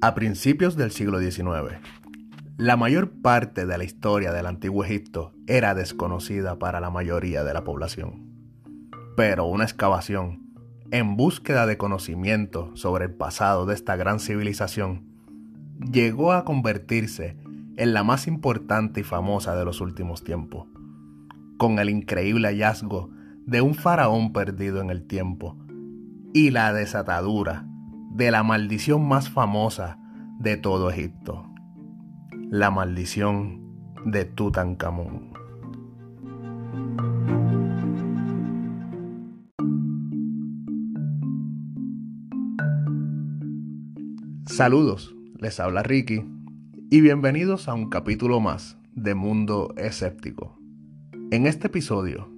A principios del siglo XIX, la mayor parte de la historia del antiguo Egipto era desconocida para la mayoría de la población. Pero una excavación en búsqueda de conocimiento sobre el pasado de esta gran civilización llegó a convertirse en la más importante y famosa de los últimos tiempos, con el increíble hallazgo de un faraón perdido en el tiempo y la desatadura de la maldición más famosa de todo Egipto, la maldición de Tutankamón. Saludos, les habla Ricky y bienvenidos a un capítulo más de Mundo Escéptico. En este episodio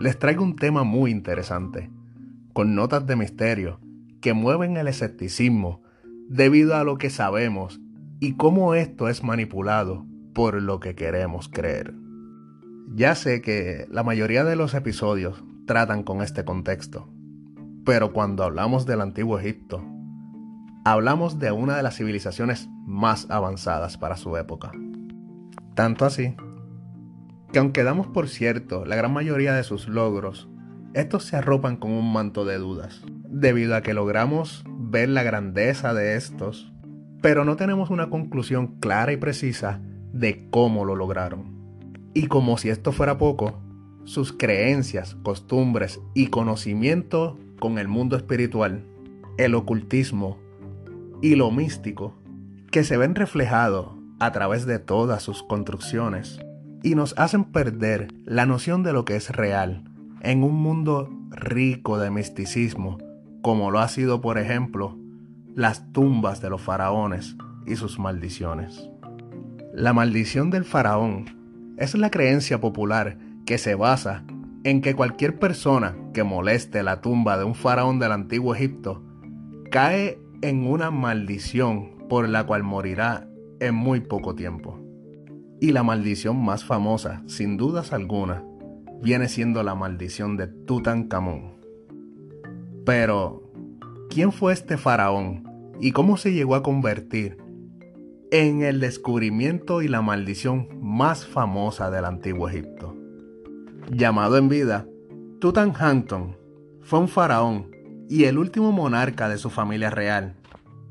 les traigo un tema muy interesante, con notas de misterio que mueven el escepticismo debido a lo que sabemos y cómo esto es manipulado por lo que queremos creer. Ya sé que la mayoría de los episodios tratan con este contexto, pero cuando hablamos del antiguo Egipto, hablamos de una de las civilizaciones más avanzadas para su época. Tanto así, que aunque damos por cierto la gran mayoría de sus logros, estos se arropan con un manto de dudas, debido a que logramos ver la grandeza de estos, pero no tenemos una conclusión clara y precisa de cómo lo lograron. Y como si esto fuera poco, sus creencias, costumbres y conocimiento con el mundo espiritual, el ocultismo y lo místico que se ven reflejados a través de todas sus construcciones y nos hacen perder la noción de lo que es real en un mundo rico de misticismo como lo ha sido por ejemplo las tumbas de los faraones y sus maldiciones. La maldición del faraón es la creencia popular que se basa en que cualquier persona que moleste la tumba de un faraón del antiguo Egipto cae en una maldición por la cual morirá en muy poco tiempo. Y la maldición más famosa, sin dudas alguna, viene siendo la maldición de Tutankamón. Pero, ¿quién fue este faraón y cómo se llegó a convertir en el descubrimiento y la maldición más famosa del antiguo Egipto? Llamado en vida Tutankamón, fue un faraón y el último monarca de su familia real,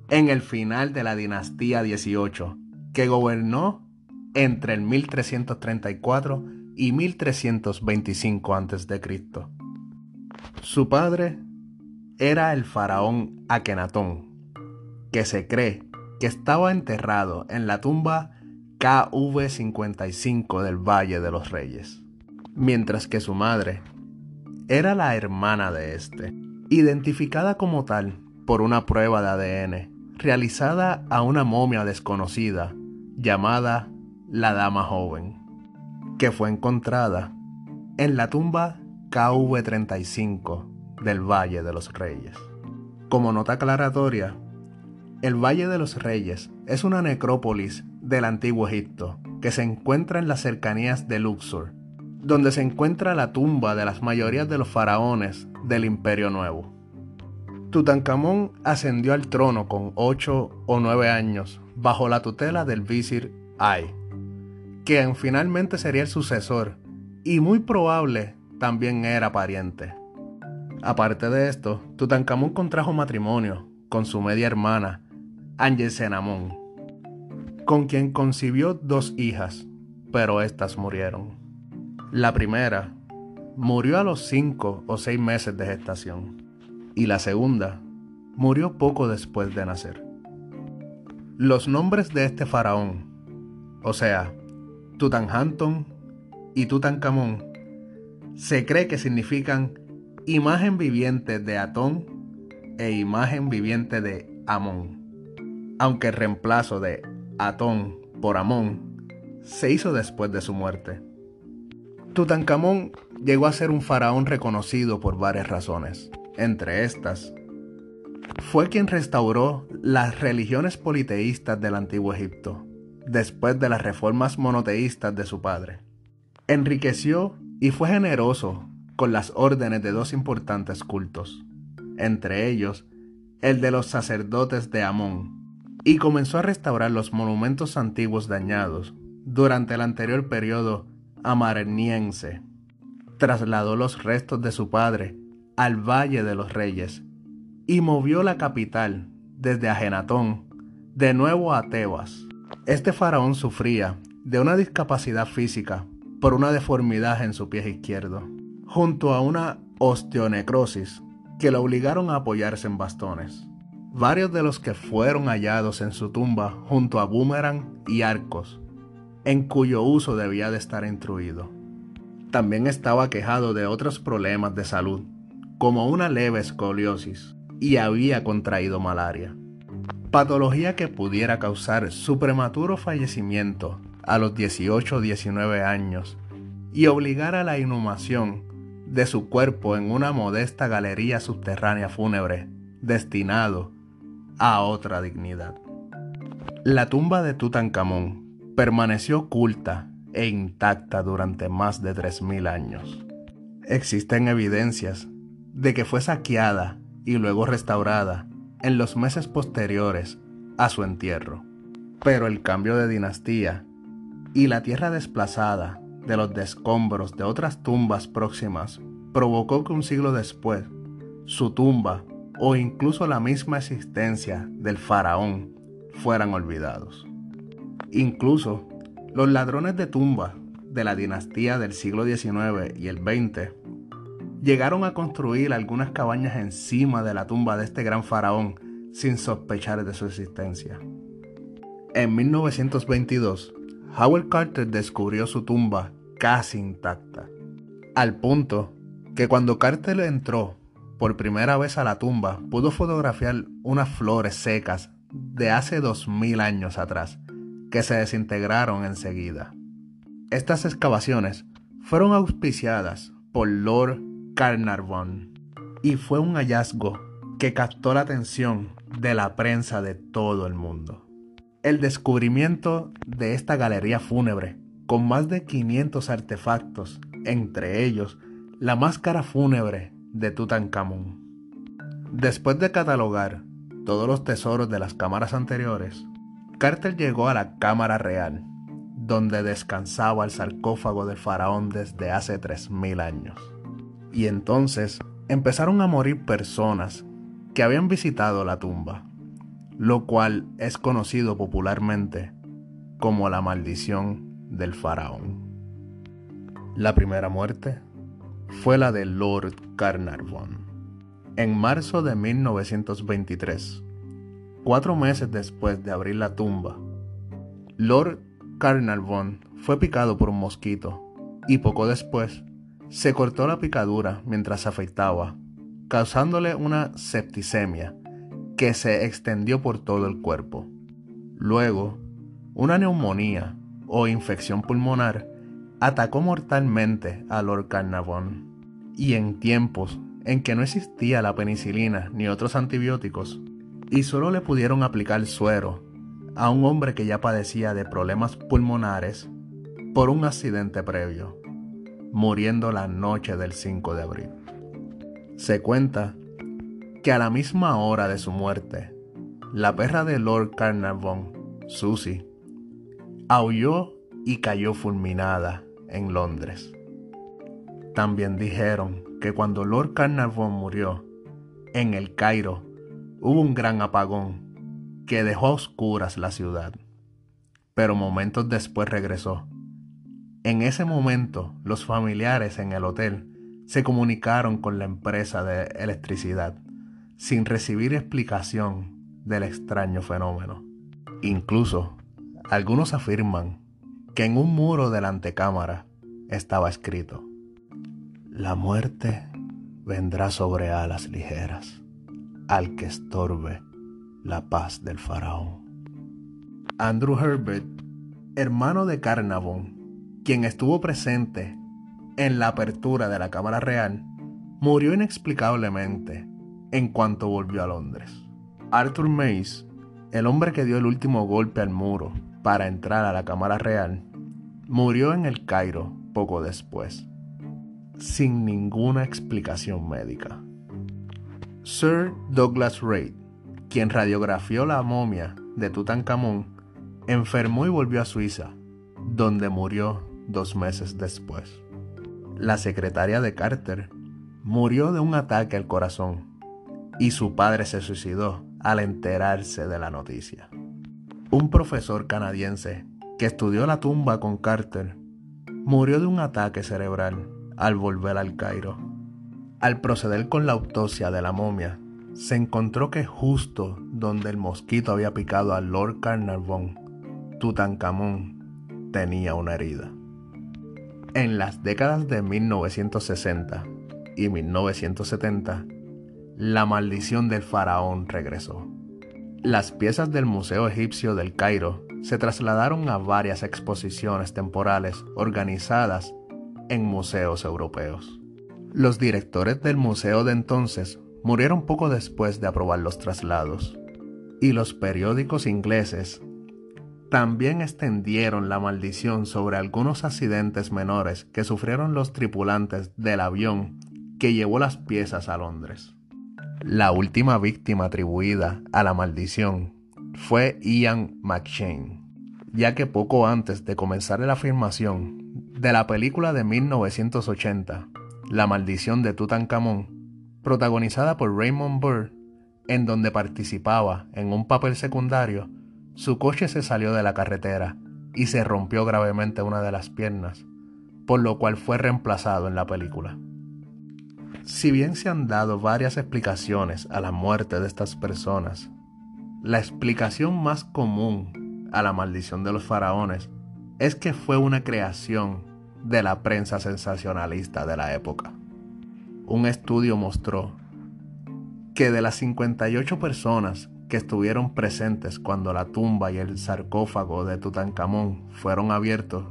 en el final de la dinastía 18, que gobernó entre el 1334 y 1325 a.C. Su padre era el faraón Akenatón, que se cree que estaba enterrado en la tumba KV55 del Valle de los Reyes, mientras que su madre era la hermana de este identificada como tal por una prueba de ADN realizada a una momia desconocida llamada la Dama Joven, que fue encontrada en la tumba KV35 del Valle de los Reyes. Como nota aclaratoria, el Valle de los Reyes es una necrópolis del antiguo Egipto que se encuentra en las cercanías de Luxor, donde se encuentra la tumba de las mayorías de los faraones del Imperio Nuevo. Tutankamón ascendió al trono con 8 o 9 años bajo la tutela del visir Ay, quien finalmente sería el sucesor y muy probable también era pariente. Aparte de esto, Tutankamón contrajo matrimonio con su media hermana, Angesenamón, con quien concibió dos hijas, pero éstas murieron. La primera murió a los cinco o seis meses de gestación y la segunda murió poco después de nacer. Los nombres de este faraón, o sea, Tutanhanton y Tutankamón, se cree que significan imagen viviente de Atón e imagen viviente de Amón, aunque el reemplazo de Atón por Amón se hizo después de su muerte. Tutankamón llegó a ser un faraón reconocido por varias razones. Entre estas, fue quien restauró las religiones politeístas del antiguo Egipto, después de las reformas monoteístas de su padre. Enriqueció y fue generoso con las órdenes de dos importantes cultos, entre ellos el de los sacerdotes de Amón, y comenzó a restaurar los monumentos antiguos dañados durante el anterior periodo amarniense. Trasladó los restos de su padre al Valle de los Reyes y movió la capital desde Ajenatón de nuevo a Tebas. Este faraón sufría de una discapacidad física por una deformidad en su pie izquierdo, junto a una osteonecrosis que lo obligaron a apoyarse en bastones. Varios de los que fueron hallados en su tumba junto a boomerang y arcos, en cuyo uso debía de estar instruido. También estaba quejado de otros problemas de salud, como una leve escoliosis, y había contraído malaria, patología que pudiera causar su prematuro fallecimiento a los 18 o 19 años y obligar a la inhumación de su cuerpo en una modesta galería subterránea fúnebre destinado a otra dignidad. La tumba de Tutankamón permaneció oculta e intacta durante más de 3.000 años. Existen evidencias de que fue saqueada y luego restaurada en los meses posteriores a su entierro. Pero el cambio de dinastía y la tierra desplazada de los descombros de otras tumbas próximas provocó que un siglo después su tumba o incluso la misma existencia del faraón fueran olvidados. Incluso los ladrones de tumba de la dinastía del siglo XIX y el XX llegaron a construir algunas cabañas encima de la tumba de este gran faraón sin sospechar de su existencia. En 1922, Howard Carter descubrió su tumba casi intacta, al punto que cuando Carter entró por primera vez a la tumba, pudo fotografiar unas flores secas de hace 2000 años atrás, que se desintegraron enseguida. Estas excavaciones fueron auspiciadas por Lord Carnarvon y fue un hallazgo que captó la atención de la prensa de todo el mundo el descubrimiento de esta galería fúnebre, con más de 500 artefactos, entre ellos la máscara fúnebre de Tutankamón. Después de catalogar todos los tesoros de las cámaras anteriores, Carter llegó a la Cámara Real, donde descansaba el sarcófago del faraón desde hace 3.000 años. Y entonces empezaron a morir personas que habían visitado la tumba lo cual es conocido popularmente como la maldición del faraón. La primera muerte fue la de Lord Carnarvon. En marzo de 1923, cuatro meses después de abrir la tumba, Lord Carnarvon fue picado por un mosquito y poco después se cortó la picadura mientras afeitaba, causándole una septicemia que se extendió por todo el cuerpo. Luego, una neumonía o infección pulmonar atacó mortalmente a Lord Carnarvon. Y en tiempos en que no existía la penicilina ni otros antibióticos, y solo le pudieron aplicar suero a un hombre que ya padecía de problemas pulmonares por un accidente previo, muriendo la noche del 5 de abril. Se cuenta que a la misma hora de su muerte, la perra de Lord Carnarvon, Susie, aulló y cayó fulminada en Londres. También dijeron que cuando Lord Carnarvon murió, en el Cairo hubo un gran apagón que dejó a oscuras la ciudad, pero momentos después regresó. En ese momento, los familiares en el hotel se comunicaron con la empresa de electricidad sin recibir explicación del extraño fenómeno. Incluso, algunos afirman que en un muro de la antecámara estaba escrito, La muerte vendrá sobre alas ligeras al que estorbe la paz del faraón. Andrew Herbert, hermano de Carnavon, quien estuvo presente en la apertura de la Cámara Real, murió inexplicablemente en cuanto volvió a Londres. Arthur Mace, el hombre que dio el último golpe al muro para entrar a la Cámara Real, murió en el Cairo poco después, sin ninguna explicación médica. Sir Douglas Reid, quien radiografió la momia de Tutankamón, enfermó y volvió a Suiza, donde murió dos meses después. La secretaria de Carter murió de un ataque al corazón y su padre se suicidó al enterarse de la noticia. Un profesor canadiense que estudió la tumba con Carter murió de un ataque cerebral al volver al Cairo. Al proceder con la autopsia de la momia, se encontró que justo donde el mosquito había picado a Lord Carnarvon, Tutankamón tenía una herida. En las décadas de 1960 y 1970, la maldición del faraón regresó. Las piezas del Museo Egipcio del Cairo se trasladaron a varias exposiciones temporales organizadas en museos europeos. Los directores del museo de entonces murieron poco después de aprobar los traslados, y los periódicos ingleses también extendieron la maldición sobre algunos accidentes menores que sufrieron los tripulantes del avión que llevó las piezas a Londres. La última víctima atribuida a la maldición fue Ian McShane, ya que poco antes de comenzar la filmación de la película de 1980, La maldición de Tutankamón, protagonizada por Raymond Burr, en donde participaba en un papel secundario, su coche se salió de la carretera y se rompió gravemente una de las piernas, por lo cual fue reemplazado en la película. Si bien se han dado varias explicaciones a la muerte de estas personas, la explicación más común a la maldición de los faraones es que fue una creación de la prensa sensacionalista de la época. Un estudio mostró que de las 58 personas que estuvieron presentes cuando la tumba y el sarcófago de Tutankamón fueron abiertos,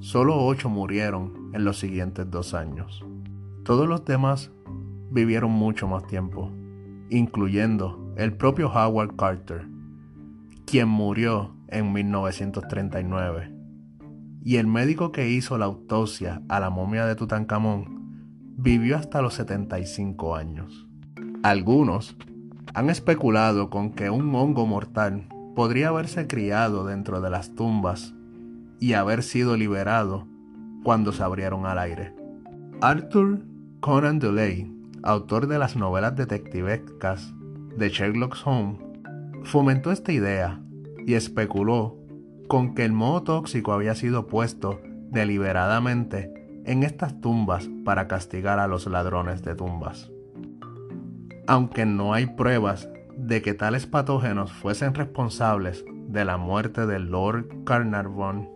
solo 8 murieron en los siguientes dos años. Todos los demás vivieron mucho más tiempo, incluyendo el propio Howard Carter, quien murió en 1939, y el médico que hizo la autopsia a la momia de Tutankamón vivió hasta los 75 años. Algunos han especulado con que un hongo mortal podría haberse criado dentro de las tumbas y haber sido liberado cuando se abrieron al aire. Arthur Conan Doyle, autor de las novelas detectivescas de Sherlock Holmes, fomentó esta idea y especuló con que el moho tóxico había sido puesto deliberadamente en estas tumbas para castigar a los ladrones de tumbas. Aunque no hay pruebas de que tales patógenos fuesen responsables de la muerte de Lord Carnarvon,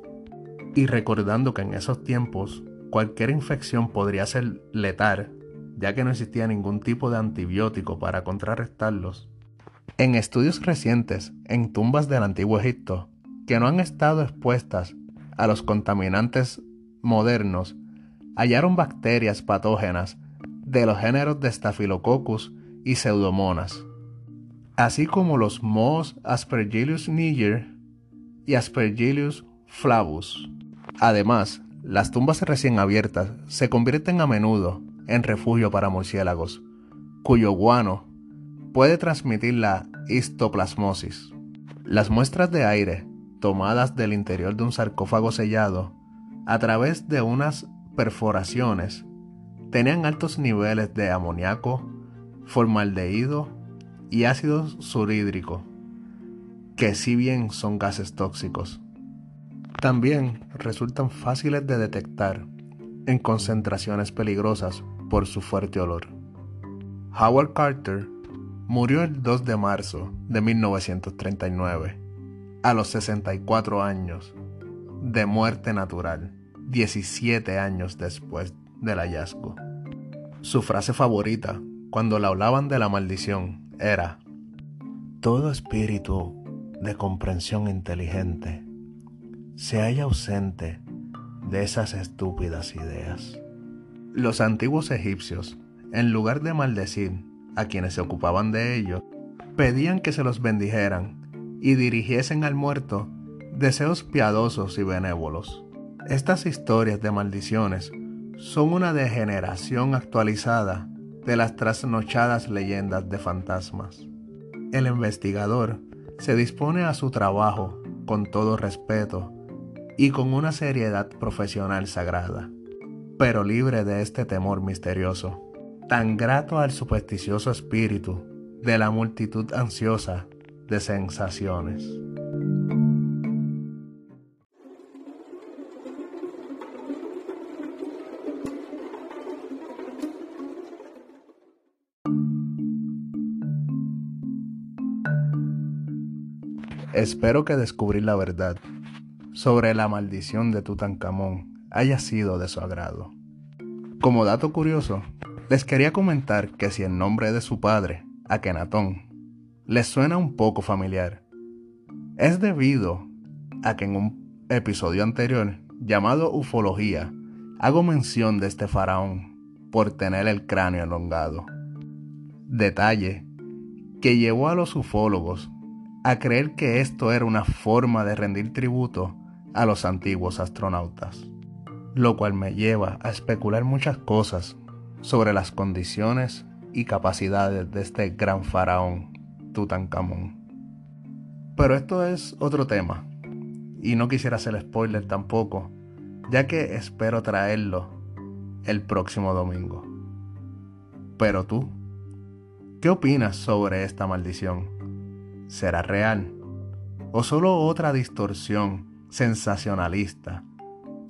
y recordando que en esos tiempos Cualquier infección podría ser letal, ya que no existía ningún tipo de antibiótico para contrarrestarlos. En estudios recientes en tumbas del antiguo Egipto, que no han estado expuestas a los contaminantes modernos, hallaron bacterias patógenas de los géneros de Staphylococcus y Pseudomonas, así como los mohos Aspergillus niger y Aspergillus flavus. Además, las tumbas recién abiertas se convierten a menudo en refugio para murciélagos, cuyo guano puede transmitir la histoplasmosis. Las muestras de aire tomadas del interior de un sarcófago sellado a través de unas perforaciones tenían altos niveles de amoníaco, formaldehído y ácido surhídrico, que si bien son gases tóxicos, también resultan fáciles de detectar en concentraciones peligrosas por su fuerte olor. Howard Carter murió el 2 de marzo de 1939, a los 64 años, de muerte natural, 17 años después del hallazgo. Su frase favorita, cuando le hablaban de la maldición, era, Todo espíritu de comprensión inteligente se halla ausente de esas estúpidas ideas. Los antiguos egipcios, en lugar de maldecir a quienes se ocupaban de ellos, pedían que se los bendijeran y dirigiesen al muerto deseos piadosos y benévolos. Estas historias de maldiciones son una degeneración actualizada de las trasnochadas leyendas de fantasmas. El investigador se dispone a su trabajo con todo respeto y con una seriedad profesional sagrada, pero libre de este temor misterioso, tan grato al supersticioso espíritu de la multitud ansiosa de sensaciones. Espero que descubrir la verdad sobre la maldición de Tutankamón haya sido de su agrado. Como dato curioso, les quería comentar que si el nombre de su padre, Akenatón, les suena un poco familiar, es debido a que en un episodio anterior llamado Ufología hago mención de este faraón por tener el cráneo elongado. Detalle que llevó a los ufólogos a creer que esto era una forma de rendir tributo a los antiguos astronautas, lo cual me lleva a especular muchas cosas sobre las condiciones y capacidades de este gran faraón Tutankamón. Pero esto es otro tema, y no quisiera hacer spoiler tampoco, ya que espero traerlo el próximo domingo. Pero tú, ¿qué opinas sobre esta maldición? ¿Será real? ¿O solo otra distorsión sensacionalista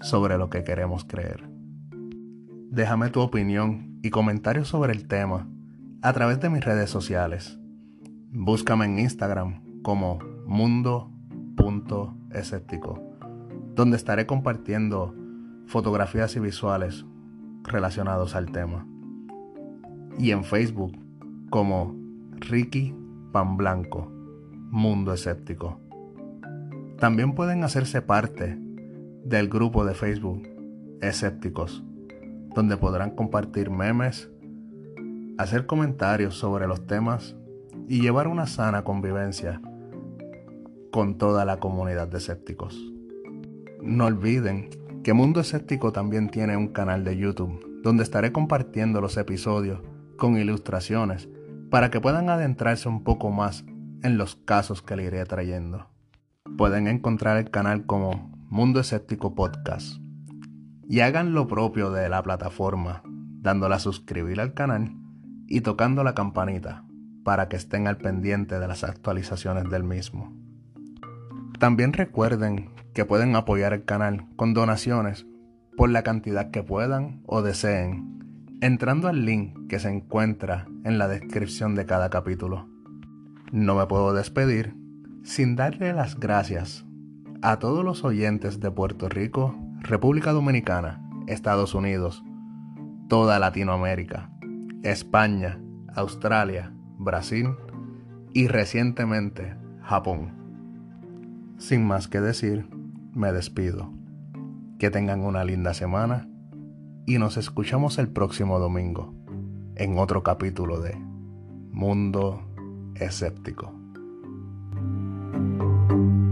sobre lo que queremos creer? Déjame tu opinión y comentarios sobre el tema a través de mis redes sociales. Búscame en Instagram como mundo.escéptico, donde estaré compartiendo fotografías y visuales relacionados al tema. Y en Facebook como Ricky Pan Blanco Mundo Escéptico. También pueden hacerse parte del grupo de Facebook Escépticos, donde podrán compartir memes, hacer comentarios sobre los temas y llevar una sana convivencia con toda la comunidad de escépticos. No olviden que Mundo Escéptico también tiene un canal de YouTube donde estaré compartiendo los episodios con ilustraciones para que puedan adentrarse un poco más en los casos que le iré trayendo. Pueden encontrar el canal como Mundo Escéptico Podcast y hagan lo propio de la plataforma, dándole a suscribir al canal y tocando la campanita para que estén al pendiente de las actualizaciones del mismo. También recuerden que pueden apoyar el canal con donaciones por la cantidad que puedan o deseen, entrando al link que se encuentra en la descripción de cada capítulo. No me puedo despedir sin darle las gracias a todos los oyentes de Puerto Rico, República Dominicana, Estados Unidos, toda Latinoamérica, España, Australia, Brasil y recientemente Japón. Sin más que decir, me despido. Que tengan una linda semana y nos escuchamos el próximo domingo en otro capítulo de Mundo escéptico. Thank you.